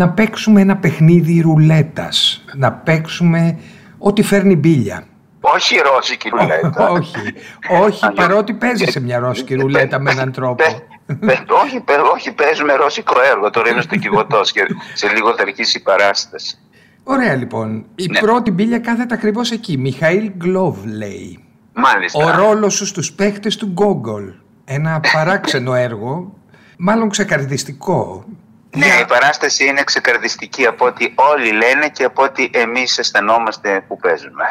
να παίξουμε ένα παιχνίδι ρουλέτας, να παίξουμε ό,τι φέρνει μπίλια. Όχι ρώσικη ρουλέτα. όχι, όχι παρότι παίζει σε μια ρώσικη ρουλέτα με έναν τρόπο. όχι, όχι, παίζουμε ρώσικο έργο. Τώρα είναι στο κυβωτός και σε λίγο θα αρχίσει η παράσταση. Ωραία λοιπόν. Η ναι. πρώτη μπίλια κάθεται ακριβώς εκεί. Μιχαήλ Γκλόβ λέει. Μάλιστα. Ο ρόλος σου στους παίχτες του Γκόγκολ. Ένα παράξενο έργο. Μάλλον ξεκαρδιστικό. Ναι, η παράσταση είναι ξεκαρδιστική από ό,τι όλοι λένε και από ό,τι εμείς αισθανόμαστε που παίζουμε.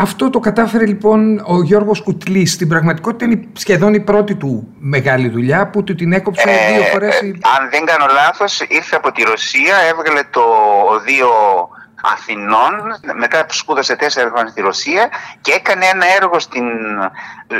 Αυτό το κατάφερε λοιπόν ο Γιώργος Κουτλής. Στην πραγματικότητα είναι σχεδόν η πρώτη του μεγάλη δουλειά που του την έκοψε ε, δύο φορές. Ε, αν δεν κάνω λάθος, ήρθε από τη Ρωσία, έβγαλε το δύο Αθηνών, μετά που σπούδασε τέσσερα χρόνια στη Ρωσία και έκανε ένα έργο στην,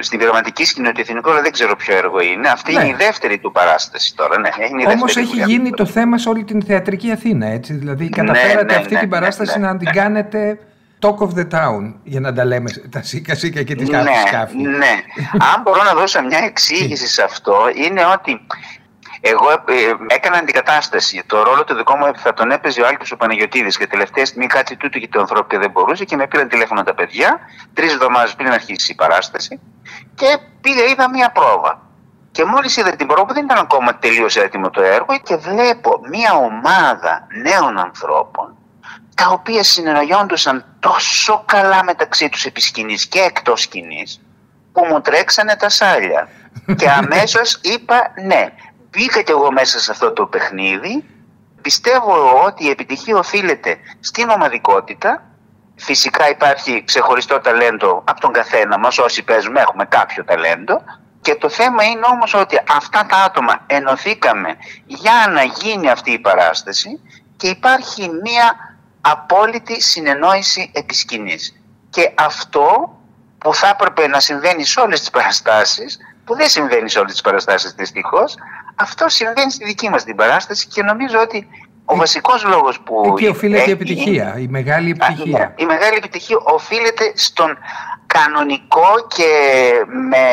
στην πειραματική σκηνή του Εθνικού, αλλά δεν ξέρω ποιο έργο είναι. Αυτή ναι. είναι η δεύτερη του παράσταση τώρα. Ναι, Όμως έχει γίνει το θέμα σε όλη την θεατρική Αθήνα, έτσι. Δηλαδή ναι, καταφέρατε ναι, αυτή την παράσταση να την κάνετε Talk of the town, για να τα λέμε τα σίκα σίκα και τις ναι, σκάφη. Ναι, αν μπορώ να δώσω μια εξήγηση σε αυτό, είναι ότι εγώ ε, έκανα αντικατάσταση. Το ρόλο του δικό μου θα τον έπαιζε ο Άλκης ο Παναγιωτήδης και τελευταία στιγμή κάτι τούτο και το ανθρώπου και δεν μπορούσε και με πήραν τηλέφωνο τα παιδιά τρεις εβδομάδες πριν αρχίσει η παράσταση και πήγα, είδα μία πρόβα. Και μόλις είδα την πρόβα δεν ήταν ακόμα τελείως έτοιμο το έργο και βλέπω μία ομάδα νέων ανθρώπων τα οποία συνεννοιόντουσαν τόσο καλά μεταξύ τους επί σκηνής και εκτός σκηνής που μου τρέξανε τα σάλια. και αμέσως είπα ναι, μπήκα κι εγώ μέσα σε αυτό το παιχνίδι. Πιστεύω ότι η επιτυχία οφείλεται στην ομαδικότητα. Φυσικά υπάρχει ξεχωριστό ταλέντο από τον καθένα μας, όσοι παίζουμε έχουμε κάποιο ταλέντο. Και το θέμα είναι όμως ότι αυτά τα άτομα ενωθήκαμε για να γίνει αυτή η παράσταση και υπάρχει μία απόλυτη συνεννόηση επί Και αυτό που θα έπρεπε να συμβαίνει σε όλες τις παραστάσεις, που δεν συμβαίνει σε όλες τις παραστάσεις δυστυχώς, αυτό συμβαίνει στη δική μας την παράσταση και νομίζω ότι ο βασικός λόγος που... Εκεί οφείλεται η επιτυχία, η μεγάλη επιτυχία. Ναι, η μεγάλη επιτυχία οφείλεται στον κανονικό και με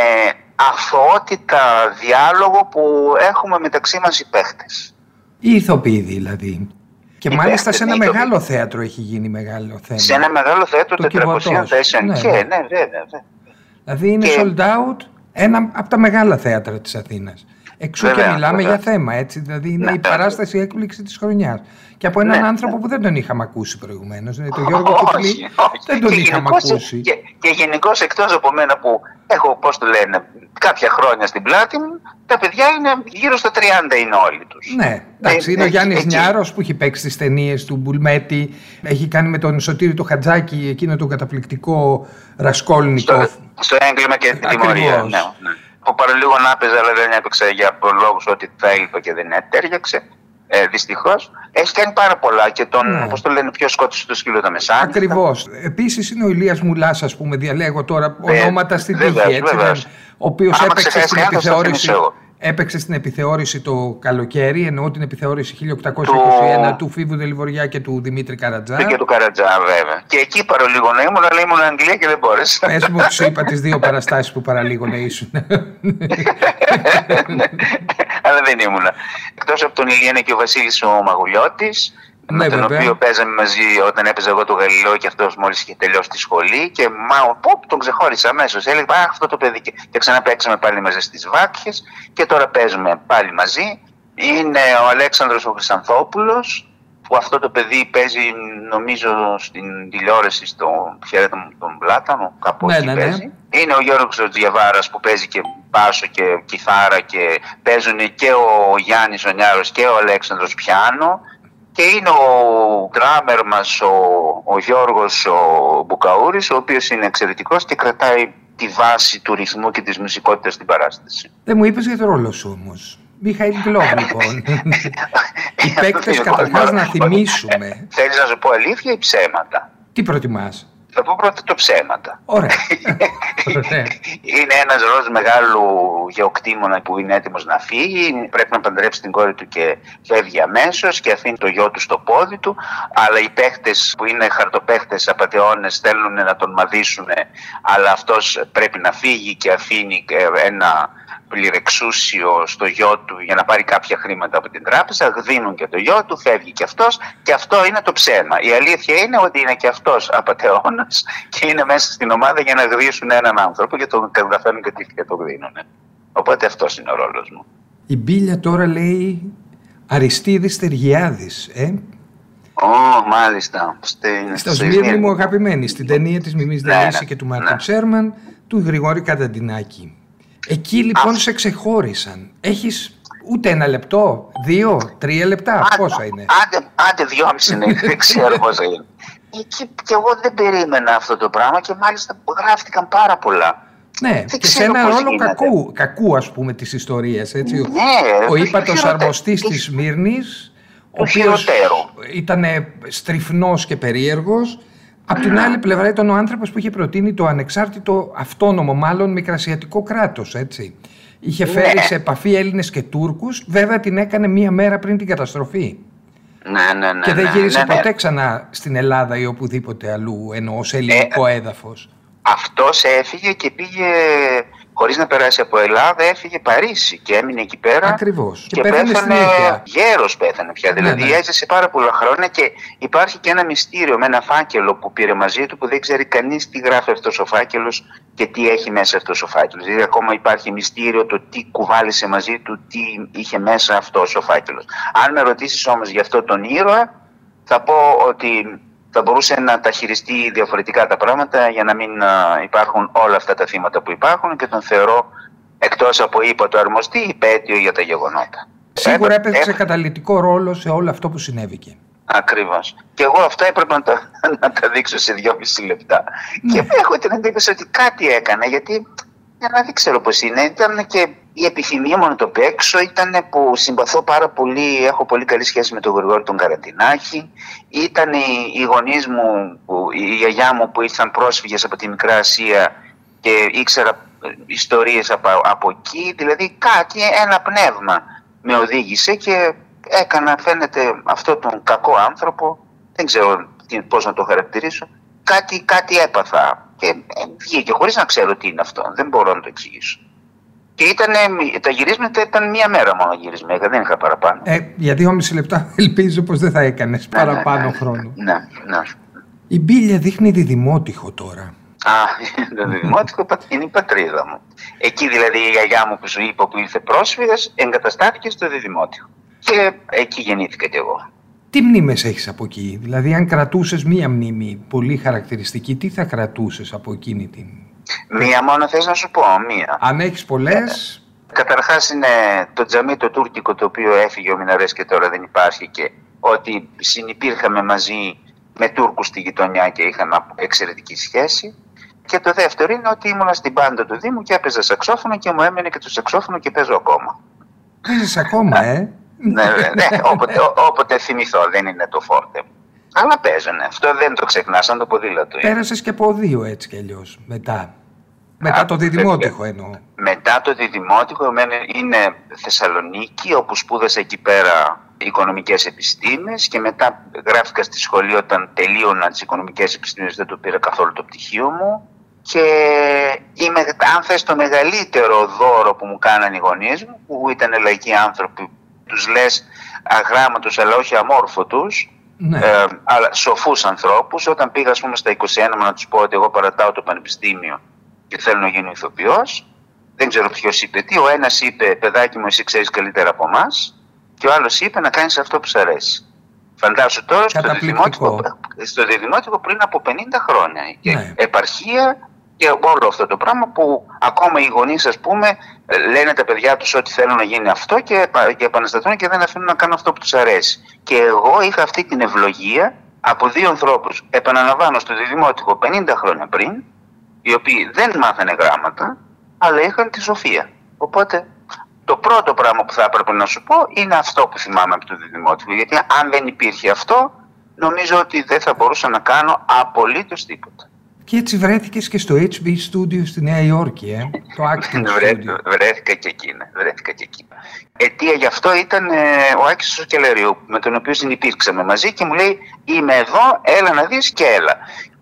αθωότητα διάλογο που έχουμε μεταξύ μας οι παίχτες. Οι ηθοποιοί δηλαδή. Και μάλιστα σε ένα μεγάλο θέατρο έχει γίνει μεγάλο θέμα. Σε ένα μεγάλο θέατρο 400 θέσεων. Ναι, και, ναι, βέβαια. Δηλαδή είναι sold out ένα από τα μεγάλα θέατρα της Αθήνας. Εξού και μιλάμε για θέμα, έτσι. Δηλαδή είναι ναι, η παράσταση έκπληξη της χρονιάς. Και από έναν ναι, άνθρωπο ναι. που δεν τον είχαμε ακούσει προηγουμένως. Δηλαδή τον Γιώργο Κουκλή δεν τον είχαμε ακούσει. Και, και γενικώς εκτός από μένα που έχω, πώς το λένε, κάποια χρόνια στην πλάτη μου, τα παιδιά είναι γύρω στα 30 είναι όλοι τους. Ναι, εντάξει, είναι ο Γιάννης Νιάρος που έχει παίξει τις ταινίες του Μπουλμέτη, έχει κάνει με τον Σωτήρη το Χατζάκη εκείνο το καταπληκτικό Ρασκόλνικο. Στο, στο έγκλημα και την τιμωρία. Ναι, ναι που παραλίγο να έπαιζε, αλλά δεν έπαιξε για λόγους ότι θα έλειπε και δεν έτέριαξε. Ε, Δυστυχώς. Έχει κάνει πάρα πολλά και τον, ναι. το λένε, πιο σκότωσε το σκύλο τα μεσά. Ακριβώς. Επίσης είναι ο Ηλίας Μουλάς, ας πούμε, διαλέγω τώρα ε, ονόματα στην τύχη. Έτσι, ο οποίος έπαιξε στην επιθεώρηση έπαιξε στην επιθεώρηση το καλοκαίρι, εννοώ την επιθεώρηση 1821 του, του Φίβου Δελιβοριά και του Δημήτρη Καρατζά. Και του Καρατζά, βέβαια. Και εκεί παραλίγο να ήμουν, αλλά ήμουν Αγγλία και δεν μπόρεσα. Πες μου, σου είπα τις δύο παραστάσεις που παραλίγο να ήσουν. αλλά δεν ήμουν. Εκτός από τον Ηλιένα και ο Βασίλης ο Μαγουλιώτης, ναι, με τον βέβαια. οποίο παίζαμε μαζί όταν έπαιζα εγώ το Γαλιλαίο και αυτός μόλις είχε τελειώσει τη σχολή. Και μα, ποπ, τον ξεχώρισα αμέσως. Έλεγα Αχ, αυτό το παιδί. Και ξαναπέξαμε πάλι μαζί στις Βάκχες και τώρα παίζουμε πάλι μαζί. Είναι ο Αλέξανδρος ο Χρυσανθόπουλος που αυτό το παιδί παίζει νομίζω στην τηλεόραση στο χέρι μου τον Πλάτανο, κάπου ναι, εκεί ναι, ναι. παίζει. Είναι ο Γιώργος ο Τζιαβάρας που παίζει και μπάσο και κιθάρα και παίζουν και ο Γιάννης ο Νιάρος και ο Αλέξανδρος πιάνο και είναι ο τράμερ μας ο, ο Γιώργος ο Μπουκαούρης ο οποίος είναι εξαιρετικός και κρατάει τη βάση του ρυθμού και της μουσικότητας στην παράσταση. Δεν μου είπες για το ρόλο σου όμως. Μιχαήλ Γκλόβ, λοιπόν. Οι παίκτες καταρχάς να θυμίσουμε. Θέλεις να σου πω αλήθεια ή ψέματα; Τι προτιμάς; Θα πω πρώτα το ψέματα. Ωραία. είναι ένας ροζ μεγάλου γεωκτήμονα που είναι έτοιμος να φύγει. Πρέπει να παντρέψει την κόρη του και φεύγει αμέσως και αφήνει το γιο του στο πόδι του. Αλλά οι παίχτες που είναι χαρτοπαίχτες απαταιώνες θέλουν να τον μαδίσουν. Αλλά αυτός πρέπει να φύγει και αφήνει ένα πληρεξούσιο στο γιο του για να πάρει κάποια χρήματα από την τράπεζα, δίνουν και το γιο του, φεύγει και αυτός και αυτό είναι το ψέμα. Η αλήθεια είναι ότι είναι και αυτός απαταιώνας και είναι μέσα στην ομάδα για να γδίσουν έναν άνθρωπο και τον καταφέρνουν και το δίνουν. Οπότε αυτός είναι ο ρόλος μου. Η Μπίλια τώρα λέει Αριστίδης Τεργιάδης, ε, Ω, oh, μάλιστα. Στην, Στα Σμύρνη μου αγαπημένη, στην ταινία της Μιμής ναι, ναι, και του Μάρτιν ναι. Σέρμαν, του Γρηγόρη Καταντινάκη. Εκεί λοιπόν σε ξεχώρισαν. Έχεις ούτε ένα λεπτό, δύο, τρία λεπτά, άντε, πόσα είναι; Άντε, άντε δυόμιση είναι, δεν ξέρω πόσα είναι. Εκεί και εγώ δεν περίμενα αυτό το πράγμα και μάλιστα γράφτηκαν πάρα πολλά. Ναι, δεν και σε ένα ρόλο κακού, κακού ας πούμε της ιστορίας, έτσι. Ναι, ο ύπατος αρμοστής της Σμύρνης ο οποίος ήταν στριφνός και περίεργος. Απ' την άλλη πλευρά ήταν ο άνθρωπος που είχε προτείνει το ανεξάρτητο, αυτόνομο μάλλον, μικρασιατικό κράτος, έτσι. Είχε φέρει ναι. σε επαφή Έλληνες και Τούρκους, βέβαια την έκανε μία μέρα πριν την καταστροφή. Ναι, ναι, ναι. Και δεν ναι, γύρισε ναι, ποτέ ξανά στην Ελλάδα ή οπουδήποτε αλλού, ενώ ως ελληνικό ε, έδαφος. Αυτός έφυγε και πήγε χωρίς να περάσει από Ελλάδα, έφυγε Παρίσι και έμεινε εκεί πέρα. Ακριβώς. Και, και πέθανε. Γέρος πέθανε πια. Ναι, δηλαδή ναι. έζησε πάρα πολλά χρόνια και υπάρχει και ένα μυστήριο με ένα φάκελο που πήρε μαζί του που δεν ξέρει κανείς τι γράφει αυτός ο φάκελος και τι έχει μέσα αυτός ο φάκελος. Δηλαδή ακόμα υπάρχει μυστήριο το τι κουβάλισε μαζί του, τι είχε μέσα αυτός ο φάκελος. Αν με ρωτήσεις όμως για αυτό τον ήρωα, θα πω ότι θα μπορούσε να τα χειριστεί διαφορετικά τα πράγματα για να μην υπάρχουν όλα αυτά τα θύματα που υπάρχουν και τον θεωρώ εκτός από είπα το αρμοστή υπέτειο για τα γεγονότα. Σίγουρα έπαιξε καταλητικό ρόλο σε όλο αυτό που συνέβηκε. Ακριβώς. Και εγώ αυτά έπρεπε να τα, να τα δείξω σε δυόμιση λεπτά. Ναι. Και έχω την εντύπωση ότι κάτι έκανε γιατί δεν ξέρω πώς είναι. Ήταν και η επιθυμία μου να το παίξω ήταν που συμπαθώ πάρα πολύ, έχω πολύ καλή σχέση με τον Γρηγόρη τον Καρατινάκη. Ήταν οι, οι γονείς μου, η γιαγιά μου που ήρθαν πρόσφυγες από τη Μικρά Ασία και ήξερα ε, ιστορίες από, από εκεί. Δηλαδή κάτι, ένα πνεύμα με οδήγησε και έκανα φαίνεται αυτό τον κακό άνθρωπο, δεν ξέρω πώς να το χαρακτηρίσω, κάτι, κάτι έπαθα και ε, βγήκε χωρίς να ξέρω τι είναι αυτό, δεν μπορώ να το εξηγήσω. Και ήταν, τα γυρίσματα ήταν μία μέρα μόνο γυρισμένα, δεν είχα παραπάνω. Ε, για δυόμιση λεπτά ελπίζω πως δεν θα έκανες ναι, παραπάνω ναι, ναι, χρόνο. Ναι, ναι. Η Μπίλια δείχνει διδημότυχο τώρα. Α, το διδημότυχο είναι η πατρίδα μου. Εκεί δηλαδή η γιαγιά μου που σου είπα που ήρθε πρόσφυγας εγκαταστάθηκε στο διδημότυχο. Και εκεί γεννήθηκα κι εγώ. Τι μνήμες έχεις από εκεί, δηλαδή αν κρατούσες μία μνήμη πολύ χαρακτηριστική, τι θα κρατούσες από εκείνη την Μία μόνο θες να σου πω, μία. Αν έχεις πολλές... Καταρχάς είναι το τζαμί το τουρκικό το οποίο έφυγε ο Μιναρές και τώρα δεν υπάρχει και ότι συνυπήρχαμε μαζί με Τούρκους στη γειτονιά και είχαν εξαιρετική σχέση. Και το δεύτερο είναι ότι ήμουν στην πάντα του Δήμου και έπαιζα σαξόφωνο και μου έμενε και το σαξόφωνο και παίζω ακόμα. Παίζεις ακόμα, ε; ναι, ναι, όποτε, όποτε θυμηθώ, δεν είναι το φόρτε μου. Αλλά παίζανε. Αυτό δεν το ξεχνά, σαν το ποδήλατο. Πέρασες και από δύο έτσι κι αλλιώς μετά. Μετά το διδημότυχο εννοώ. Μετά το διδημότυχο είναι Θεσσαλονίκη όπου σπούδασα εκεί πέρα οικονομικές επιστήμες και μετά γράφηκα στη σχολή όταν τελείωνα τις οικονομικές επιστήμες δεν το πήρα καθόλου το πτυχίο μου και είμαι, αν θες το μεγαλύτερο δώρο που μου κάναν οι γονείς μου που ήταν λαϊκοί άνθρωποι τους λες αγράμματος αλλά όχι αμόρφωτους ναι. ε, αλλά σοφούς ανθρώπους όταν πήγα ας πούμε στα 21 μου να τους πω ότι εγώ παρατάω το πανεπιστήμιο και θέλω να γίνω ηθοποιός δεν ξέρω ποιος είπε τι. Ο ένας είπε, παιδάκι μου, εσύ ξέρεις καλύτερα από εμάς. Και ο άλλος είπε να κάνεις αυτό που σου αρέσει. Φαντάσου τώρα στο διδημότικο, στο διδημότικο πριν από 50 χρόνια. Και ναι. επαρχία και όλο αυτό το πράγμα που ακόμα οι γονείς, ας πούμε, λένε τα παιδιά τους ότι θέλουν να γίνει αυτό και, και επαναστατούν και δεν αφήνουν να κάνουν αυτό που τους αρέσει. Και εγώ είχα αυτή την ευλογία από δύο ανθρώπους. Επαναλαμβάνω στο διδημότικο 50 χρόνια πριν, οι οποίοι δεν μάθανε γράμματα, αλλά είχαν τη σοφία. Οπότε το πρώτο πράγμα που θα έπρεπε να σου πω είναι αυτό που θυμάμαι από το διδημότικο. Γιατί αν δεν υπήρχε αυτό, νομίζω ότι δεν θα μπορούσα να κάνω απολύτως τίποτα. Και έτσι βρέθηκες και στο HB Studio στη Νέα Υόρκη, ε; το Acting Studio. Βρέθηκα και εκεί, ναι, βρέθηκα και εκεί. Αιτία γι' αυτό ήταν ε, ο Άκης Σοκελεριού, με τον οποίο συνεπήρξαμε μαζί και μου λέει είμαι εδώ, έλα να δεις και έλα.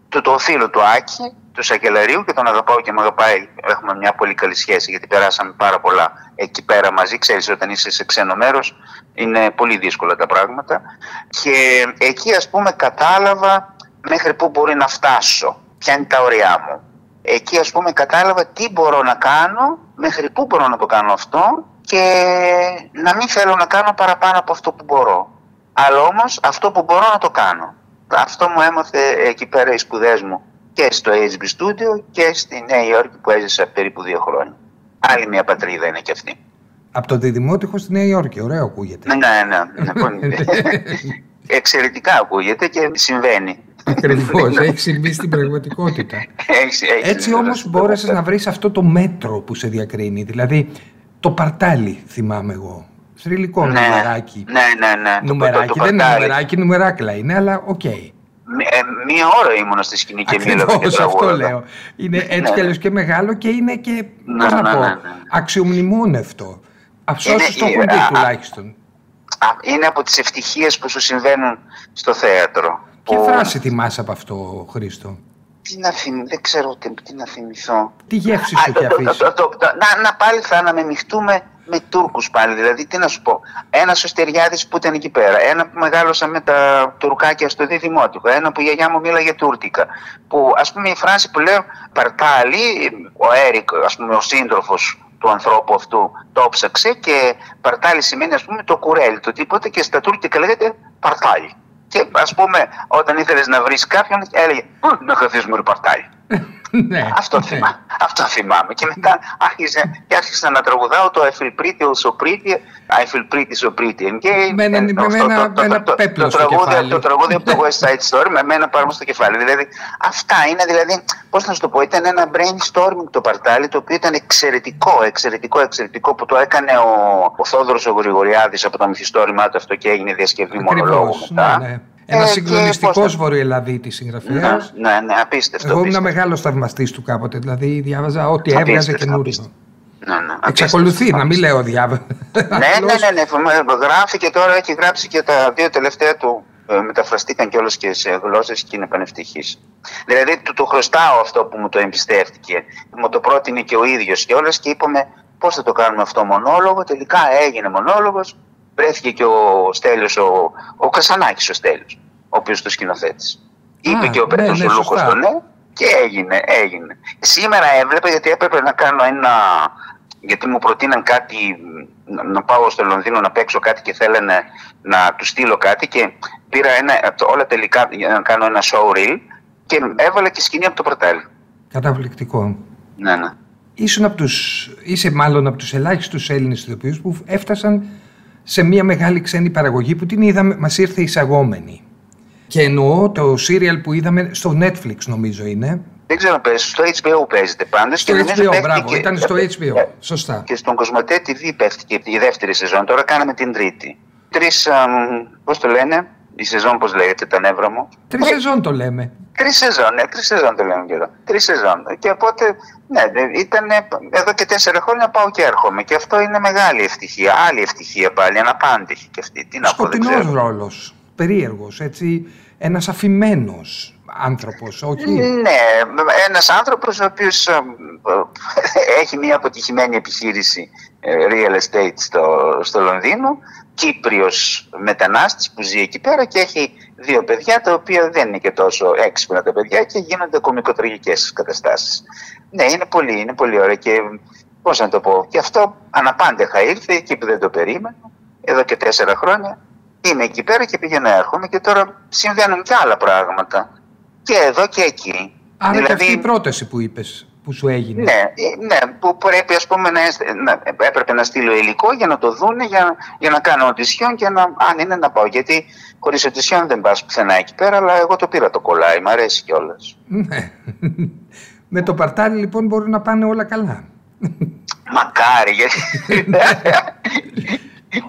το, το φίλο του Άκη, του Σακελαρίου και τον αγαπάω και με αγαπάει. Έχουμε μια πολύ καλή σχέση γιατί περάσαμε πάρα πολλά εκεί πέρα μαζί. Ξέρεις όταν είσαι σε ξένο μέρος είναι πολύ δύσκολα τα πράγματα. Και εκεί ας πούμε κατάλαβα μέχρι πού μπορεί να φτάσω. Ποια είναι τα ωριά μου. Εκεί ας πούμε κατάλαβα τι μπορώ να κάνω, μέχρι πού μπορώ να το κάνω αυτό και να μην θέλω να κάνω παραπάνω από αυτό που μπορώ. Αλλά όμως αυτό που μπορώ να το κάνω. Αυτό μου έμαθε εκεί πέρα οι σπουδές μου και στο HB Studio και στη Νέα Υόρκη που έζησα περίπου δύο χρόνια. Άλλη μια πατρίδα είναι και αυτή. Από το Διδημότυχο στη Νέα Υόρκη, ωραίο ακούγεται. Ναι, ναι. ναι. Εξαιρετικά ακούγεται και συμβαίνει. Ακριβώς, έχει συμβεί στην πραγματικότητα. Έτσι όμως μπόρεσες να βρεις αυτό το μέτρο που σε διακρίνει. Δηλαδή το παρτάλι, θυμάμαι εγώ. Θρυλικό ναι, νουμεράκι. Ναι, ναι, ναι. Νουμεράκι, δεν είναι νουμεράκι, νουμεράκλα είναι, αλλά OK. Okay. Ε, μία ώρα ήμουν στη σκηνή και μίλαγα και αυτό λέω. Είναι έτσι ναι. κι αλλιώς και μεγάλο και είναι και, ναι, πώς να ναι, πω, ναι, αξιομνημόνευτο. Αυτός το έχουν δει τουλάχιστον. Είναι από τις ευτυχίες που σου συμβαίνουν στο θέατρο. Ποια που... φράση θυμάσαι από αυτό, Χρήστο; Τι να θυμηθώ, δεν ξέρω τι, τι να θυμηθώ. Τι γεύση σου έχει αφήσει; να, να πάλι θα αναμεμειχτούμε με Τούρκους πάλι. Δηλαδή, τι να σου πω. Ένας ο Στεριάδης που ήταν εκεί πέρα. Ένα που μεγάλωσα με τα τουρκάκια στο Διδημότυχο. Ένα που η γιαγιά μου μίλαγε τουρκικά. Που ας πούμε η φράση που λέω Παρτάλι, ο Έρικ, ας πούμε ο σύντροφος του ανθρώπου αυτού το ψάξε και Παρτάλι σημαίνει ας πούμε το κουρέλι, το τίποτα και στα τουρκικά λέγεται Παρτάλι. Και ας πούμε, όταν ήθελες να βρεις κάποιον, έλεγε Να χαθείς μου ρεπορτάρι. Ναι, αυτό, ναι. θυμά, αυτό θυμάμαι. Και μετά άρχισε, και άρχισα να τραγουδάω το I feel pretty, also pretty, I feel pretty, so pretty. με ένα, πέπλο στο κεφάλι. Το τραγούδι από το West Side Story με μένα πάνω στο κεφάλι. Δηλαδή, αυτά είναι δηλαδή, πώς να σου το πω, ήταν ένα brainstorming το παρτάλι το οποίο ήταν εξαιρετικό, εξαιρετικό, εξαιρετικό που το έκανε ο, ο Θόδωρος ο Γρηγοριάδης από το μυθιστόρημά του αυτό και έγινε διασκευή μονολόγου μετά. Ναι, ναι. Ένας ε, συγκλονιστικός Βορειοελαδίτη συγγραφέας. Ναι, ναι, ναι, απίστευτο. Εγώ ήμουν μεγάλος θαυμαστής του κάποτε. Δηλαδή διάβαζα ό,τι έβγαζε καινούριο. Ναι, ναι, Εξακολουθεί να μην λέω διάβαζα. ναι, ναι, ναι, ναι, γράφει και τώρα έχει γράψει και τα δύο τελευταία του ε, μεταφραστήκαν κιόλας και σε γλώσσες και είναι πανευτυχής. Δηλαδή του το χρωστάω αυτό που μου το εμπιστεύτηκε. Μου το πρότεινε και ο ίδιος κιόλας και είπαμε πώς θα το κάνουμε αυτό μονόλογο; Τελικά έγινε μονόλογος βρέθηκε και ο Στέλιος, ο, ο Κασανάκης ο Στέλιος, ο οποίος το σκηνοθέτη. Είπε και ο ναι, Πέτρος ναι, ο Λούκος το ναι και έγινε, έγινε. Σήμερα έβλεπα γιατί έπρεπε να κάνω ένα, γιατί μου προτείναν κάτι, να πάω στο Λονδίνο να παίξω κάτι και θέλανε να του στείλω κάτι και πήρα ένα, όλα τελικά για να κάνω ένα show reel και έβαλα και σκηνή από το πρωτέλ. Καταπληκτικό. Ναι, ναι. Ήσουν από τους, είσαι μάλλον από τους ελάχιστους Έλληνες ηθοποιούς που έφτασαν σε μια μεγάλη ξένη παραγωγή που την είδαμε, μας ήρθε εισαγόμενη. Και εννοώ το σύριαλ που είδαμε στο Netflix νομίζω είναι. Δεν ξέρω παίζεις, στο HBO παίζεται πάντως. Στο HBO, μπράβο, και... ήταν στο HBO, ε, σωστά. Και στον Κοσμοτέ TV πέφτηκε η δεύτερη σεζόν, τώρα κάναμε την τρίτη. Τρεις, πώς το λένε, η σεζόν πώς λέγεται τα νεύρα μου; Τρεις σεζόν το λέμε. Τρεις σεζόν, ναι, τρεις σεζόν το λέμε και εδώ. Τρεις σεζόν. Και οπότε, ναι, ήταν εδώ και τέσσερα χρόνια πάω και έρχομαι. Και αυτό είναι μεγάλη ευτυχία. Άλλη ευτυχία πάλι, αναπάντηχη και αυτή. Τι να πω, δεν ρόλος. Περίεργος, έτσι. Ένας αφημένος άνθρωπος, όχι; Ναι, ένας άνθρωπος ο οποίος έχει μια αποτυχημένη επιχείρηση ε, real estate στο, στο Λονδίνο Κύπριος μετανάστης που ζει εκεί πέρα και έχει δύο παιδιά τα οποία δεν είναι και τόσο έξυπνα τα παιδιά και γίνονται κομικοτραγικές καταστάσεις. Ναι, είναι πολύ, είναι πολύ ωραία και πώς να το πω. Και αυτό αναπάντεχα ήρθε εκεί που δεν το περίμενα, εδώ και τέσσερα χρόνια. Είμαι εκεί πέρα και πηγαίνω έρχομαι και τώρα συμβαίνουν και άλλα πράγματα. Και εδώ και εκεί. Άρα δηλαδή... και αυτή η πρόταση που είπες που σου έγινε. Ναι, ε, ναι που πρέπει ας πούμε να, να, έπρεπε να στείλω υλικό για να το δούνε, για, για να κάνω οτισιόν και να, αν είναι να πάω. Γιατί χωρίς οτισιόν δεν πας πουθενά εκεί πέρα, αλλά εγώ το πήρα το κολλάι, μου αρέσει κιόλας. Ναι. Με το παρτάλι λοιπόν μπορούν να πάνε όλα καλά. Μακάρι, γιατί...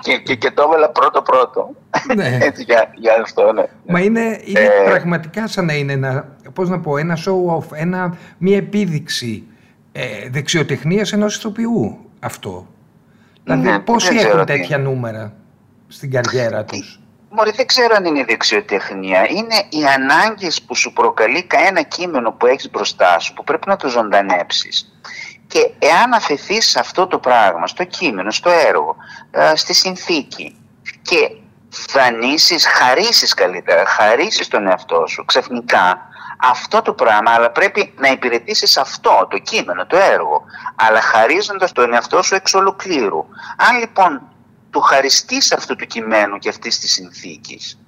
και, και, και το έβαλα πρώτο πρώτο. Ναι. Έτσι για, για αυτό, ναι. Μα είναι, είναι ε... πραγματικά σαν να είναι ένα, πώς να πω, ένα show off, ένα, μια επίδειξη ε, δεξιοτεχνίας ενός ηθοποιού αυτό. Δηλαδή ναι, πόσοι έχουν τέτοια νούμερα στην καριέρα τους; Μωρή, δεν ξέρω αν είναι δεξιοτεχνία. Είναι οι ανάγκες που σου προκαλεί ένα κείμενο που έχεις μπροστά σου, που πρέπει να το ζωντανέψεις. Και εάν αφαιθείς σε αυτό το πράγμα, στο κείμενο, στο έργο, ε, στη συνθήκη και δανείσεις, χαρίσεις καλύτερα, χαρίσεις τον εαυτό σου ξαφνικά αυτό το πράγμα, αλλά πρέπει να υπηρετήσεις αυτό, το κείμενο, το έργο, αλλά χαρίζοντας τον εαυτό σου εξ ολοκλήρου. Αν λοιπόν του χαριστείς αυτού του κειμένου και αυτής της συνθήκης,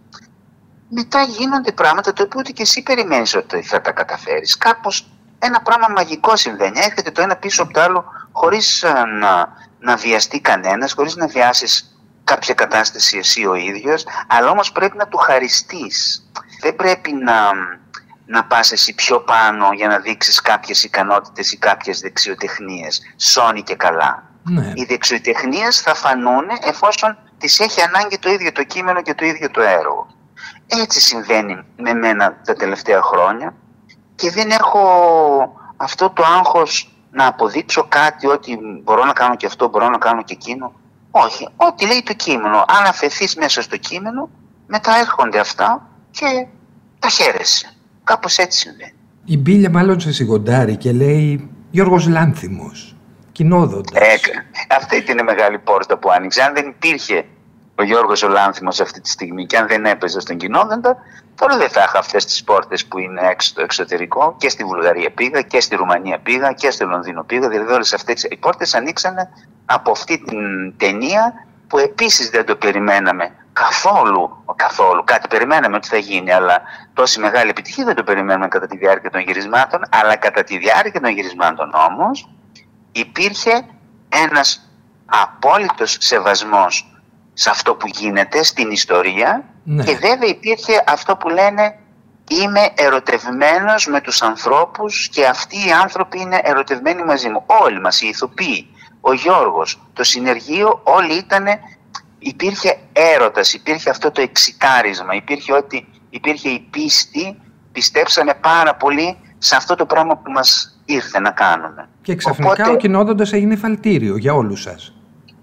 μετά γίνονται πράγματα το οποίο και εσύ περιμένεις ότι θα τα καταφέρεις. Κάπως ένα πράγμα μαγικό συμβαίνει. Έρχεται το ένα πίσω από το άλλο χωρίς ε, να, να βιαστεί κανένας, χωρίς να βιάσεις κάποια κατάσταση εσύ ο ίδιος, αλλά όμως πρέπει να του χαριστείς. Δεν πρέπει να, να πας εσύ πιο πάνω για να δείξεις κάποιες ικανότητες ή κάποιες δεξιοτεχνίες. Σώνει και καλά. Ναι. Οι δεξιοτεχνίες θα φανούν εφόσον τις έχει ανάγκη το ίδιο το κείμενο και το ίδιο το έργο. Έτσι συμβαίνει με μένα τα τελευταία χρόνια και δεν έχω αυτό το άγχος να αποδείξω κάτι ότι μπορώ να κάνω και αυτό, μπορώ να κάνω και εκείνο. Όχι, ό,τι λέει το κείμενο. Αν αφαιθείς μέσα στο κείμενο, μετά έρχονται αυτά και τα χαίρεσαι. Κάπως έτσι συμβαίνει. Η Μπίλια μάλλον σε σιγοντάρει και λέει Γιώργος Λάνθιμος, κοινόδοντας. Ε, αυτή είναι η μεγάλη πόρτα που άνοιξε. Αν δεν υπήρχε ο Γιώργος ο Λάνθιμος αυτή τη στιγμή και αν δεν έπαιζε στον κοινόδοντα, τώρα δεν θα είχα αυτές τις πόρτες που είναι έξω στο εξωτερικό και στη Βουλγαρία πήγα και στη Ρουμανία πήγα και στο Λονδίνο πήγα. Δηλαδή όλες αυτές οι πόρτες ανοίξανε από αυτή την ταινία που επίσης δεν το περιμέναμε καθόλου, καθόλου. Κάτι περιμέναμε ότι θα γίνει, αλλά τόση μεγάλη επιτυχία δεν το περιμέναμε κατά τη διάρκεια των γυρισμάτων. Αλλά κατά τη διάρκεια των γυρισμάτων όμως υπήρχε ένας απόλυτος σεβασμός σε αυτό που γίνεται στην ιστορία ναι. και βέβαια υπήρχε αυτό που λένε είμαι ερωτευμένος με τους ανθρώπους και αυτοί οι άνθρωποι είναι ερωτευμένοι μαζί μου. Όλοι μας, οι ηθοποιοί, ο Γιώργος, το συνεργείο, όλοι ήταν, υπήρχε έρωτας, υπήρχε αυτό το εξητάρισμα, υπήρχε ότι υπήρχε η πίστη, πιστέψαμε πάρα πολύ σε αυτό το πράγμα που μας ήρθε να κάνουμε. Και ξαφνικά Οπότε... ο κοινόδοντας έγινε φαλτήριο για όλους σας.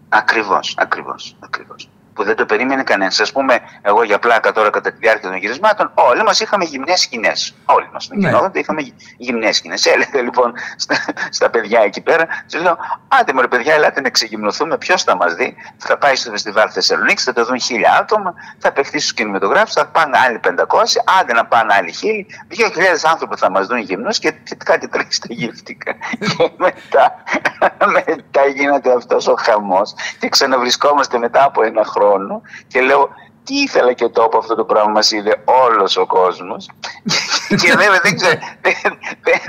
Ακριβώς, ακριβώς, ακριβώς που δεν το περίμενε κανένας. Α πούμε, εγώ για πλάκα τώρα κατά τη διάρκεια των γυρισμάτων, όλοι μας είχαμε γυμνές σκηνές. Όλοι μας ναι. γινόταν, είχαμε γυμνές σκηνές. Έλεγα λοιπόν στα, στα, παιδιά εκεί πέρα, τους λέω: Άντε μωρέ παιδιά, ελάτε να ξεγυμνοθούμε. Ποιος θα μας δει, θα πάει στο φεστιβάλ Θεσσαλονίκης, θα το δουν χίλια άτομα, θα παιχτεί στους κινηματογράφους, θα πάνε άλλοι 500, άντε να πάνε άλλοι χίλιοι. Δύο χιλιάδες άνθρωποι θα μας δουν γυμνούς και, και κάτι τρέχει στα γύφτηκα. και μετά, μετά γίνεται αυτός ο χαμός και ξαναβρισκόμαστε μετά από ένα χρόνο χρόνο και λέω τι ήθελα και το από αυτό το πράγμα μας είδε όλος ο κόσμος και βέβαια δεν ξέρω, δεν, δεν,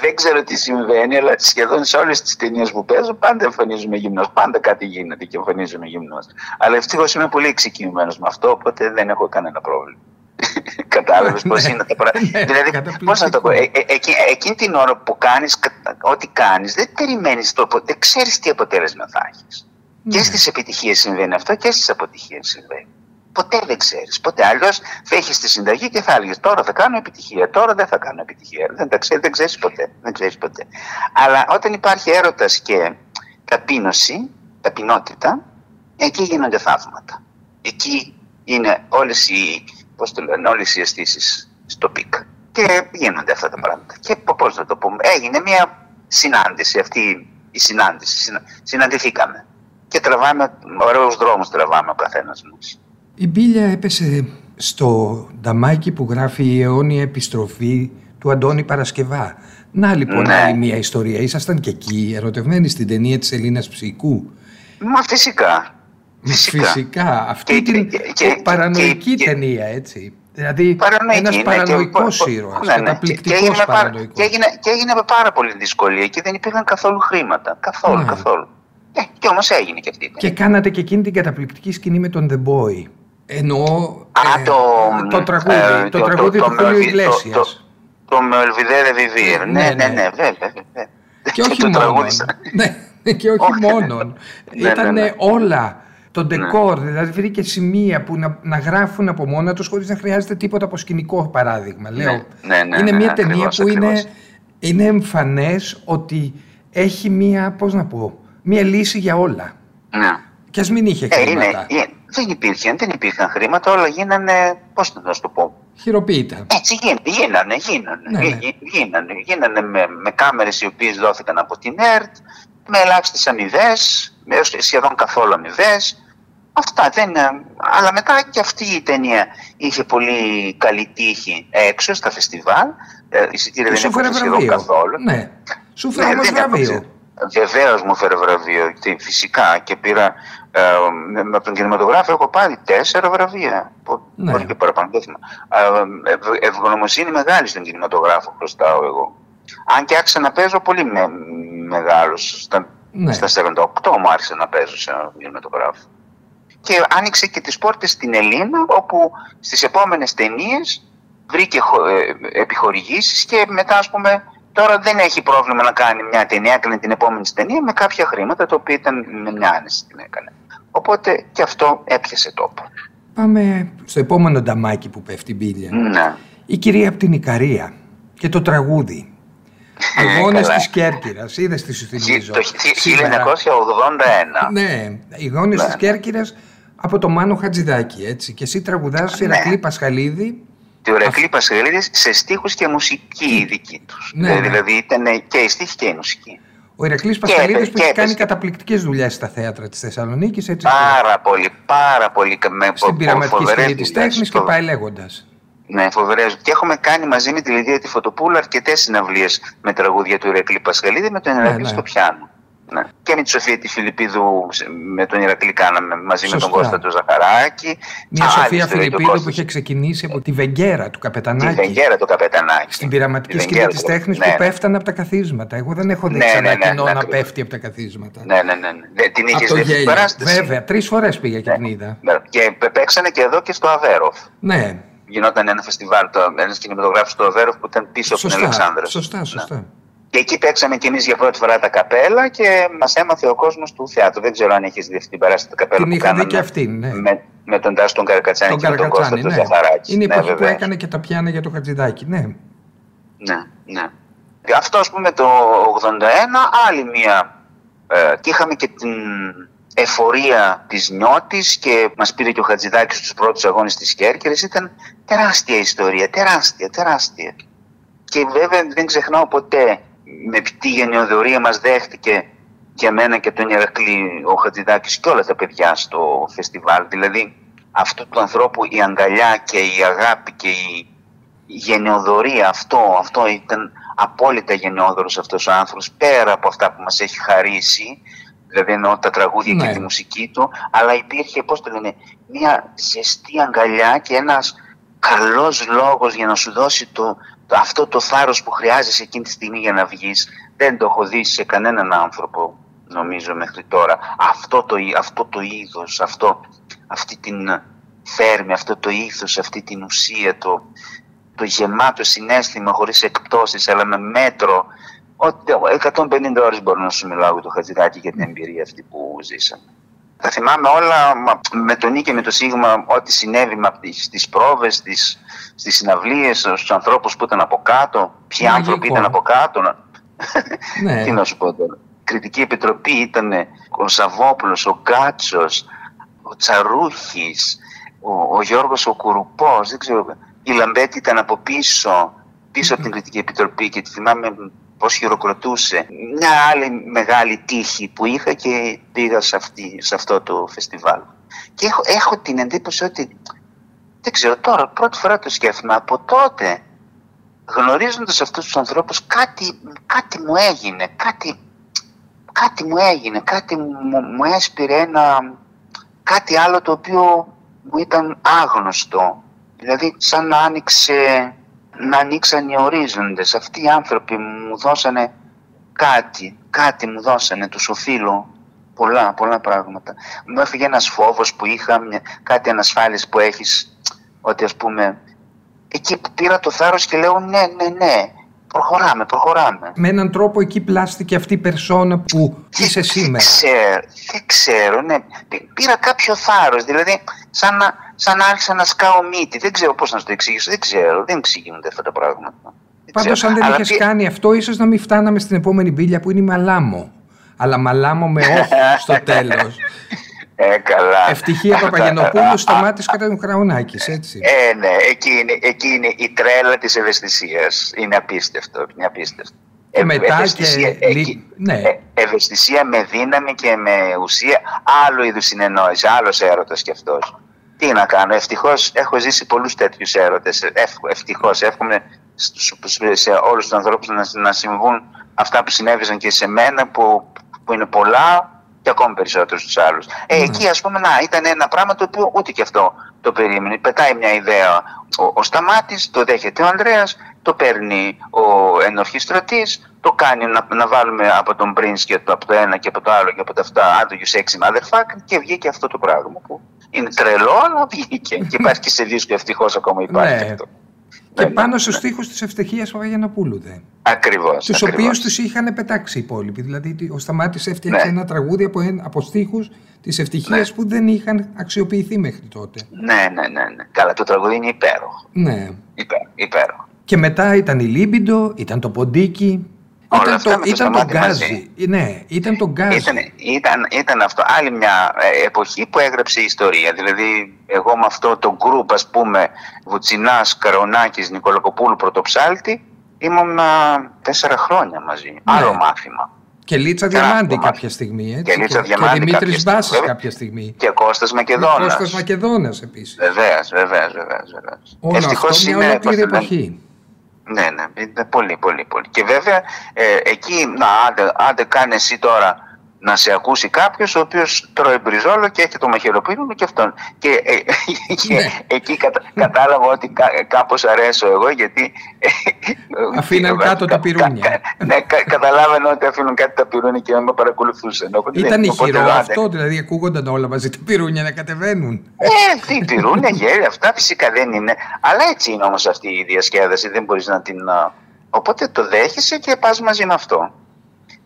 δεν, ξέρω τι συμβαίνει αλλά σχεδόν σε όλες τις ταινίες που παίζω πάντα εμφανίζουμε γυμνός πάντα κάτι γίνεται και εμφανίζουμε γυμνός αλλά ευτυχώς είμαι πολύ εξοικειωμένος με αυτό οπότε δεν έχω κανένα πρόβλημα Κατάλαβες πώς ναι. είναι τα πράγματα. Ναι, δηλαδή, πώς να το πω, ε, ε, εκείνη την ώρα που κάνεις ό,τι κάνεις, δεν περιμένεις το δεν ξέρεις τι αποτέλεσμα θα έχεις. Και ναι. στις επιτυχίες συμβαίνει αυτό και στις αποτυχίες συμβαίνει. Ποτέ δεν ξέρεις. Ποτέ. Αλλιώς θα έχει τη συνταγή και θα έλεγες τώρα θα κάνω επιτυχία, τώρα δεν θα κάνω επιτυχία. Δεν, τα ξέρεις, δεν ξέρεις ποτέ. Δεν ξέρεις ποτέ. Αλλά όταν υπάρχει έρωτας και ταπείνωση, ταπεινότητα, εκεί γίνονται θαύματα. Εκεί είναι όλες οι, πώς το λένε, όλες οι αισθήσεις στο peak. Και γίνονται αυτά τα πράγματα. Και πώς να το πούμε, έγινε μια συνάντηση αυτή η συνάντηση. Συναντηθήκαμε και τραβάμε, ωραίους δρόμους τραβάμε ο καθένας μας. Η μπίλια έπεσε στο νταμάκι που γράφει η αιώνια επιστροφή του Αντώνη Παρασκευά. Να λοιπόν ναι. άλλη μια ιστορία. Ήσασταν και εκεί ερωτευμένοι στην ταινία της Ελίνας Ψύκου. Μα φυσικά. Φυσικά. φυσικά. Αυτή την και, παρανοϊκή και, ταινία έτσι. Δηλαδή ένας παρανοϊκός ήρωας. Ναι, ναι. Καταπληκτικός παρανοϊκός. Και έγινε, και έγινε με πάρα πολύ δυσκολία και δεν υπήρχαν καθόλου χρήματα. Καθόλου, ναι. καθόλου. Ε, και όμως έγινε και αυτή. Και κάνατε και εκείνη την καταπληκτική σκηνή με τον The Boy. Εννοώ Α, ε, το, το τραγούδι, ε, το, το, τραγούδι το, του Χούλιο Ιγλέσιας. Το, το, Μελβιδέρε Βιβίρ. Ναι, ναι, ναι, ναι, βέβαια. Και όχι μόνο. Ναι, και όχι μόνο. Ήταν όλα. Το ντεκόρ, δηλαδή βρήκε σημεία που να, να γράφουν από μόνα τους χωρίς να χρειάζεται τίποτα από σκηνικό παράδειγμα. Λέω. Ναι, ναι, είναι μια ταινία που είναι, είναι εμφανές ότι έχει μια, πώς να πω, μία λύση για όλα. Ναι. Και ας μην είχε ε, χρήματα. είναι, δεν υπήρχαν, δεν υπήρχαν χρήματα, όλα γίνανε, πώς να το πω. Χειροποίητα. Έτσι γίνανε, γίνανε, ναι, ναι. γίνανε, γίνανε με, με κάμερες οι οποίες δόθηκαν από την ΕΡΤ, με ελάχιστες αμοιβές, με σχεδόν καθόλου αμοιβές. Αυτά δεν Αλλά μετά και αυτή η ταινία είχε πολύ καλή τύχη έξω στα φεστιβάλ. Ε, εισιτήρια δεν έφερε σχεδόν καθόλου. Ναι. Σου φέρε ναι, βραβείο. Βεβαίως μου φέρε βραβείο. Φυσικά και πήρα ε, από τον κινηματογράφο έχω πάρει τέσσερα βραβεία. Ναι. Όχι και παραπάνω. Ε, ευγνωμοσύνη μεγάλη στον κινηματογράφο χρωστάω εγώ. Αν και άρχισα να παίζω πολύ με, μεγάλος. Στα, ναι. στα 48 μου άρχισα να παίζω σε ένα κινηματογράφο. Και άνοιξε και τις πόρτες στην Ελλήνα όπου στις επόμενες ταινίες βρήκε ε, επιχορηγήσεις και μετά ας πούμε Τώρα δεν έχει πρόβλημα να κάνει μια ταινία, έκανε την επόμενη ταινία με κάποια χρήματα, το οποίο ήταν με μια άνεση την έκανε. Οπότε και αυτό έπιασε τόπο. Πάμε στο επόμενο νταμάκι που πέφτει μπίλια. Ναι. Η κυρία από την Ικαρία και το τραγούδι. Οι γόνες της Κέρκυρας, είδες τι σου θυμίζω. Το 1981. Ναι, οι γόνες ναι. της Κέρκυρας από το Μάνο Χατζηδάκη, έτσι. Και εσύ τραγουδάς ναι. Ηρακλή Πασχαλίδη του Ηρακλή Πασχαλίδης σε στίχους και μουσική η δική τους. Ναι, ναι. Δηλαδή ήταν και η στίχη και η μουσική. Ο Ηρακλής Πασχαλίδης που έχει κάνει καταπληκτικές δουλειές στα θέατρα της Θεσσαλονίκης. Έτσι πάρα και... πολύ, πάρα πολύ. Με Στην πειραματική σκηνή της τέχνης και πάει λέγοντας. Ναι, φοβερές. Και έχουμε κάνει μαζί με τη Λιδία τη Φωτοπούλου αρκετές συναυλίες με τραγούδια του Ηρακλή Πασχαλίδη με τον Ηρακλή ναι, ναι. στο πιάνο. Ναι. Και με τη Σοφία τη Φιλιππίδου με τον Ηρακλή κάναμε μαζί με τον Κώστα του Ζαχαράκη. Μια Σοφία Φιλιππίδου που είχε ξεκινήσει από τη Βεγγέρα του Καπετανάκη. Τη Βεγγέρα του Καπετανάκη. Στην πειραματική σκηνή της τέχνης που ναι, ναι. πέφτανε από τα καθίσματα. Εγώ δεν έχω δει ξανά κοινό να πέφτει από τα καθίσματα. Ναι, ναι, ναι. Την είχες δει Βέβαια, τρεις φορές πήγα και την είδα. Και παίξανε και εδώ και στο Αβέροφ. Ναι. Γινόταν ένα φεστιβάλ, ένας κινηματογράφος στο Αβέροφ που ήταν πίσω από την Αλεξάνδρα. Σωστά, σωστά. Και εκεί παίξαμε κι εμείς για πρώτη φορά τα καπέλα και μας έμαθε ο κόσμος του θεάτρου. Δεν ξέρω αν έχεις δει αυτή την παράσταση τα καπέλα. Την είχα δει και αυτή, ναι. Με, με τον Τάσο τον Καρακατσάνη τον και τον Κώστα ναι. του Είναι η ναι, εποχή που έκανε και τα πιάνα για το Χατζηδάκι, ναι. Ναι, ναι. Αυτό ας πούμε το 81, άλλη μία. Ε, και είχαμε και την εφορία της νιώτης και μας πήρε και ο Χατζηδάκης στου πρώτους αγώνες της Κέρκυρα. Ήταν τεράστια ιστορία, τεράστια, τεράστια. Και βέβαια δεν ξεχνάω ποτέ με τι γενιοδορία μας δέχτηκε και μένα και τον Ηρακλή ο Χατζηδάκης και όλα τα παιδιά στο φεστιβάλ. Δηλαδή αυτού του ανθρώπου η αγκαλιά και η αγάπη και η γενιοδορία αυτό, αυτό ήταν απόλυτα γενναιόδωρος αυτός ο άνθρωπος πέρα από αυτά που μας έχει χαρίσει δηλαδή εννοώ τα τραγούδια και ναι. τη μουσική του αλλά υπήρχε πώς το λένε μια ζεστή αγκαλιά και ένας καλός λόγος για να σου δώσει το, αυτό το θάρρος που χρειάζεσαι εκείνη τη στιγμή για να βγεις δεν το έχω δει σε κανέναν άνθρωπο νομίζω μέχρι τώρα αυτό το, αυτό το είδος αυτό, αυτή την θέρμη, αυτό το ήθος, αυτή την ουσία το, το γεμάτο συνέστημα χωρίς εκπτώσεις αλλά με μέτρο 150 ώρες μπορώ να σου μιλάω για το Χατζηδάκι για την εμπειρία αυτή που ζήσαμε. Τα θυμάμαι όλα με τον Νίκη και με το Σίγμα ό,τι συνέβη στις πρόβες, στις, στις συναυλίες, στους ανθρώπους που ήταν από κάτω, ποιοι άνθρωποι ήταν από κάτω. Ναι. Τι να σου πω τώρα. Κριτική επιτροπή ήταν ο Σαββόπουλος, ο Γκάτσος, ο Τσαρούχης, ο, ο Γιώργος ο Κουρουπός, δεν ξέρω. Η Λαμπέτη ήταν από πίσω, πίσω από την κριτική επιτροπή και τη θυμάμαι πώς χειροκροτούσε. Μια άλλη μεγάλη τύχη που είχα και πήγα σε, αυτή, σε αυτό το φεστιβάλ. Και έχω, έχω την εντύπωση ότι, δεν ξέρω τώρα, πρώτη φορά το σκέφτομαι, από τότε γνωρίζοντας αυτούς τους ανθρώπους κάτι, κάτι μου έγινε, κάτι, κάτι μου έγινε, κάτι μου, μου έσπηρε ένα, κάτι άλλο το οποίο μου ήταν άγνωστο. Δηλαδή σαν να άνοιξε να ανοίξαν οι ορίζοντες. Αυτοί οι άνθρωποι μου δώσανε κάτι, κάτι μου δώσανε, τους οφείλω πολλά, πολλά πράγματα. Μου έφυγε ένας φόβος που είχα, κάτι ανασφάλειες που έχεις, ότι ας πούμε, εκεί που πήρα το θάρρος και λέω ναι, ναι, ναι, προχωράμε, προχωράμε. Με έναν τρόπο εκεί πλάστηκε αυτή η περσόνα που είσαι σήμερα. Ξέρω, δεν ξέρω, ναι. Πήρα κάποιο θάρρος, δηλαδή σαν να, σαν να άρχισα να σκάω μύτη. Δεν ξέρω πώς να σου το εξηγήσω, δεν ξέρω, δεν εξηγούνται αυτά τα πράγματα. Πάντως, αν δεν είχες κάνει αυτό, ίσως να μην φτάναμε στην επόμενη μπύλια που είναι η Μαλάμο. Αλλά Μαλάμο με όχι στο τέλος. Ε, καλά. Ευτυχία Παπαγενοπούλου σταμάτησε κατά τον Κραουνάκης, έτσι. Ε, ναι, εκεί είναι, εκεί είναι η τρέλα της ευαισθησίας. Είναι απίστευτο, είναι απίστευτο. Και μετά ευαισθησία, και... Εκεί, ναι. Ε, ευαισθησία με δύναμη και με ουσία. Άλλο είδους συνεννόηση, άλλος έρωτας κι αυτός. Τι να κάνω, ευτυχώς έχω ζήσει πολλούς τέτοιους έρωτες. Ευτυχώς εύχομαι σε όλους τους ανθρώπους να, να συμβούν αυτά που συνέβησαν και σε μένα που, που είναι πολλά και ακόμη περισσότερο στους άλλους. Ε, ναι. Εκεί ας πούμε να, ήταν ένα πράγμα το οποίο ούτε και αυτό το περίμενε. Πετάει μια ιδέα ο, ο Σταμάτης, το δέχεται ο Ανδρέας, το παίρνει ο ενορχιστρωτής, το κάνει να, να βάλουμε από τον Prince και από το ένα και από το άλλο και από τα αυτά άντογιου σεξι motherfucker και βγήκε αυτό το πράγμα που είναι τρελό αλλά βγήκε και υπάρχει και σε δίσκο ευτυχώς ακόμα υπάρχει ναι. αυτό. Και πάνω στους τοίχου της ευτυχίας Παπαγιανοπούλου. Δε. Ακριβώς. Τους οποίους τους είχαν πετάξει οι υπόλοιποι. Δηλαδή, ο Σταμάτης έφτιαξε ναι. ένα τραγούδι από, από στίχους της Ευτυχίας ναι. που δεν είχαν αξιοποιηθεί μέχρι τότε. Ναι, ναι, ναι. ναι. Καλά, το τραγούδι είναι υπέροχο. Ναι. υπέροχο. Και μετά ήταν η Λίμπιντο, ήταν το Ποντίκι. Ήταν, το, ήταν το Γκάζι. Ναι, ήταν το Γκάζι. Ήταν, ήταν, ήταν αυτό. Άλλη μια ε, εποχή που έγραψε ιστορία. Δηλαδή, εγώ με αυτό το γκρουπ, ας πούμε, Βουτσινάς, Καρονάκης, Νικολακοπούλου, Πρωτοψάλτη, ήμουν τέσσερα χρόνια μαζί. Ναι. Άλλο μάθημα. Και Λίτσα Διαμάντη κάποια στιγμή. Έτσι. Και Λίτσα Διαμάντη. Και Δημήτρη Μπάση κάποια στιγμή. Και Κώστας Μακεδόνας. Και Κώστας Μακεδόνας επίσης. Βεβαίως, βεβαίως, βεβαίως. Ευτυχώς είναι. Ολόκληρη εποχή. Ναι, ναι, πολύ, πολύ, πολύ. Και βέβαια ε, εκεί, να, άντε, άντε κάνε εσύ τώρα να σε ακούσει κάποιος ο οποίος τρώει μπριζόλο και έχει το μαχαιροπύρινο και αυτόν. Και, ε, και ναι. εκεί κατα, κατάλαβα ότι κά, κάπως αρέσω εγώ γιατί. Αφήναν κάτω τα πιρούνια. ναι, κα, καταλάβαινα ότι αφήνουν κάτω τα πιρούνια και με παρακολουθούσαν. Ήταν ηχηρό αυτό, δηλαδή ακούγονταν όλα μαζί τα πιρούνια να κατεβαίνουν. Ε, τι πιρούνια, γέλια, αυτά φυσικά δεν είναι. Αλλά έτσι είναι όμως αυτή η διασκέδαση, δεν μπορείς να την. Οπότε το δέχεσαι και πας μαζί με αυτό.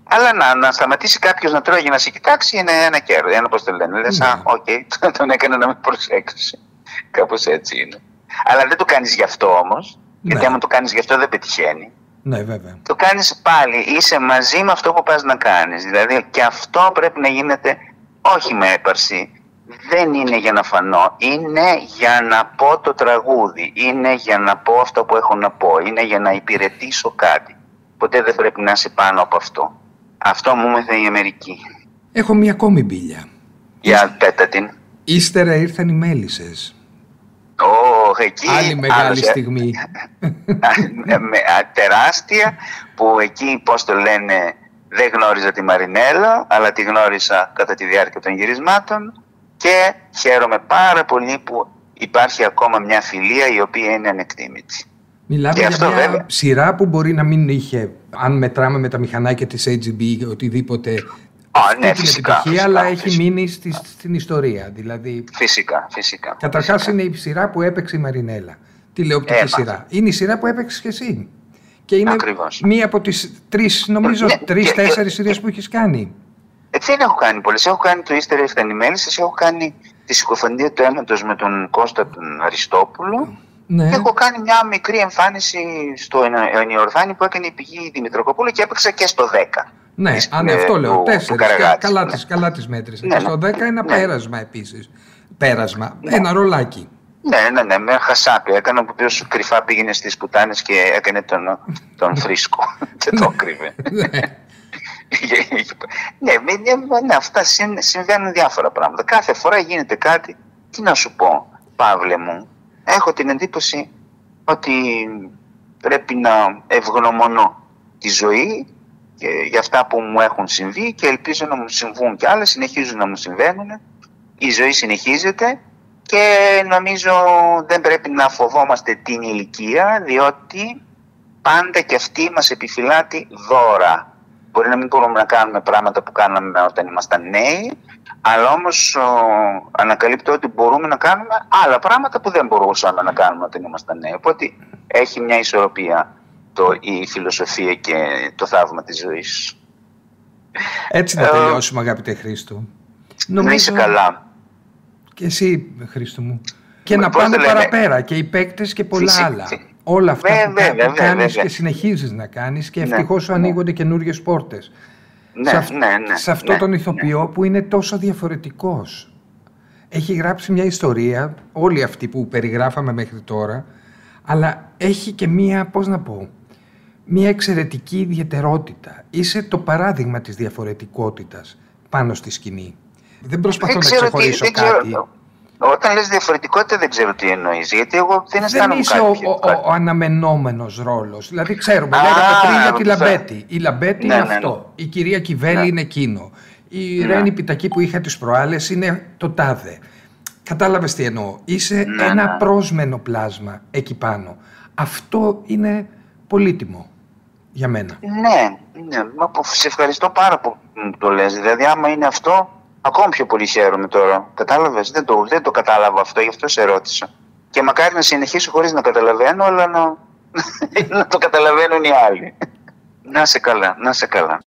Αλλά να, να σταματήσει κάποιος να τρώει για να σε κοιτάξει είναι ένα κέρδος. Ένα πώς το λένε. Λες, α, ναι. οκ, τον έκανε να με προσέξει. Κάπως έτσι είναι. Αλλά δεν το κάνεις γι' αυτό όμως. Ναι. Γιατί άμα το κάνεις γι' αυτό δεν πετυχαίνει. Ναι, βέβαια. Το κάνεις πάλι. Είσαι μαζί με αυτό που πας να κάνεις. Δηλαδή και αυτό πρέπει να γίνεται όχι με έπαρση. Δεν είναι για να φανώ. Είναι για να πω το τραγούδι. Είναι για να πω αυτό που έχω να πω. Είναι για να υπηρετήσω κάτι. Ποτέ δεν πρέπει να είσαι πάνω από αυτό. Αυτό μου έμαθε η Αμερική. Έχω μία ακόμη μπίλια. Για πέτα την. Ύστερα ήρθαν οι μέλισσες. Oh, εκεί, Άλλη μεγάλη στιγμή. τεράστια που εκεί πώς το λένε δεν γνώριζα τη Μαρινέλα αλλά τη γνώρισα κατά τη διάρκεια των γυρισμάτων και χαίρομαι πάρα πολύ που υπάρχει ακόμα μια φιλία η οποία είναι ανεκτήμητη. Μιλάμε για μια βέβαια. σειρά που μπορεί να μην είχε, αν μετράμε με τα μηχανάκια της AGB οτιδήποτε, Α, ναι, την φυσικά, επιτυχία, φυσικά, αλλά έχει μείνει στη, στην ιστορία. Δηλαδή, φυσικά, φυσικά. Καταρχάς είναι η σειρά που έπαιξε η Μαρινέλα, τηλεοπτική Έμα. σειρά. Είναι η σειρά που έπαιξες και εσύ. Και είναι Ακριβώς. μία από τις τρεις, νομίζω, ναι, τρεις-τέσσερις σειρές που έχεις κάνει. Ε, δεν έχω κάνει πολλές. Έχω κάνει το Ύστερο Ευθανημέλισσες, έχω κάνει τη συκοφαντία του αίματος με τον Κώστα τον Αριστόπουλο. Ναι. έχω κάνει μια μικρή εμφάνιση στο Ενιορδάνη που έκανε η πηγή Δημητροκοπούλου και έπαιξα και στο 10. Ναι, αν αυτό λέω. Τέσσερις. Καλά, τις, καλά τις μέτρησες. Ναι, και στο 10 ένα ναι. πέρασμα επίσης. Πέρασμα. Ναι. Ένα ρολάκι. Ναι, ναι, ναι, με χασάπι. Έκανε ο οποίος κρυφά πήγαινε στις πουτάνες και έκανε τον, τον θρήσκο. και το κρύβε. ναι, ναι, ναι, αυτά συμβαίνουν διάφορα πράγματα. Κάθε φορά γίνεται κάτι. Τι να σου πω, Παύλε μου, έχω την εντύπωση ότι πρέπει να ευγνωμονώ τη ζωή και για αυτά που μου έχουν συμβεί και ελπίζω να μου συμβούν και άλλα, συνεχίζουν να μου συμβαίνουν. Η ζωή συνεχίζεται και νομίζω δεν πρέπει να φοβόμαστε την ηλικία διότι πάντα και αυτή μας επιφυλάτει δώρα. Μπορεί να μην μπορούμε να κάνουμε πράγματα που κάναμε όταν ήμασταν νέοι, αλλά όμως ανακαλύπτω ότι μπορούμε να κάνουμε άλλα πράγματα που δεν μπορούσαμε να κάνουμε όταν ήμασταν νέοι. Οπότε έχει μια ισορροπία το, η φιλοσοφία και το θαύμα της ζωής. Έτσι να ε, τελειώσουμε αγαπητέ Χρήστο. Νομίζω... Να είσαι καλά. Και εσύ Χρήστο μου. Και να πάνε παραπέρα και οι παίκτες και πολλά άλλα. Όλα αυτά που, κάνεις και συνεχίζεις να κάνεις και ναι, ευτυχώς σου ναι. ανοίγονται καινούριε πόρτες. Ναι, σε, ναι, ναι, σε αυτό ναι, τον ηθοποιό που είναι τόσο διαφορετικός. έχει γράψει μια ιστορία, όλοι αυτοί που περιγράφαμε μέχρι τώρα, αλλά έχει και μία, πώς να πω, μία εξαιρετική ιδιαιτερότητα. Είσαι το παράδειγμα της διαφορετικότητας πάνω στη σκηνή. Δεν προσπαθώ να ξεχωρίσω κάτι. Όταν λες διαφορετικότητα δεν ξέρω τι εννοείς, γιατί εγώ δεν αισθάνομαι κάτι. Δεν είσαι ο, ο, ο, αναμενόμενος ρόλος. Δηλαδή ξέρουμε, λέγαμε πριν για τη Λαμπέτη. Η Λαμπέτη ναι, είναι ναι, αυτό. Ναι. Η κυρία Κιβέλη ναι. είναι εκείνο. Η ναι. Ρένη Πιτακή που είχα τις προάλλες είναι το τάδε. Κατάλαβες τι εννοώ. Είσαι ναι, ένα ναι. πρόσμενο πλάσμα εκεί πάνω. Αυτό είναι πολύτιμο για μένα. Ναι, ναι. σε ευχαριστώ πάρα πολύ που το λες. Δηλαδή άμα είναι αυτό, ακόμα πιο πολύ χαίρομαι τώρα. Κατάλαβες, δεν το, δεν το κατάλαβα αυτό, γι' αυτό σε ρώτησα. Και μακάρι να συνεχίσω χωρίς να καταλαβαίνω, αλλά να, να το καταλαβαίνουν οι άλλοι. Να σε καλά, να σε καλά.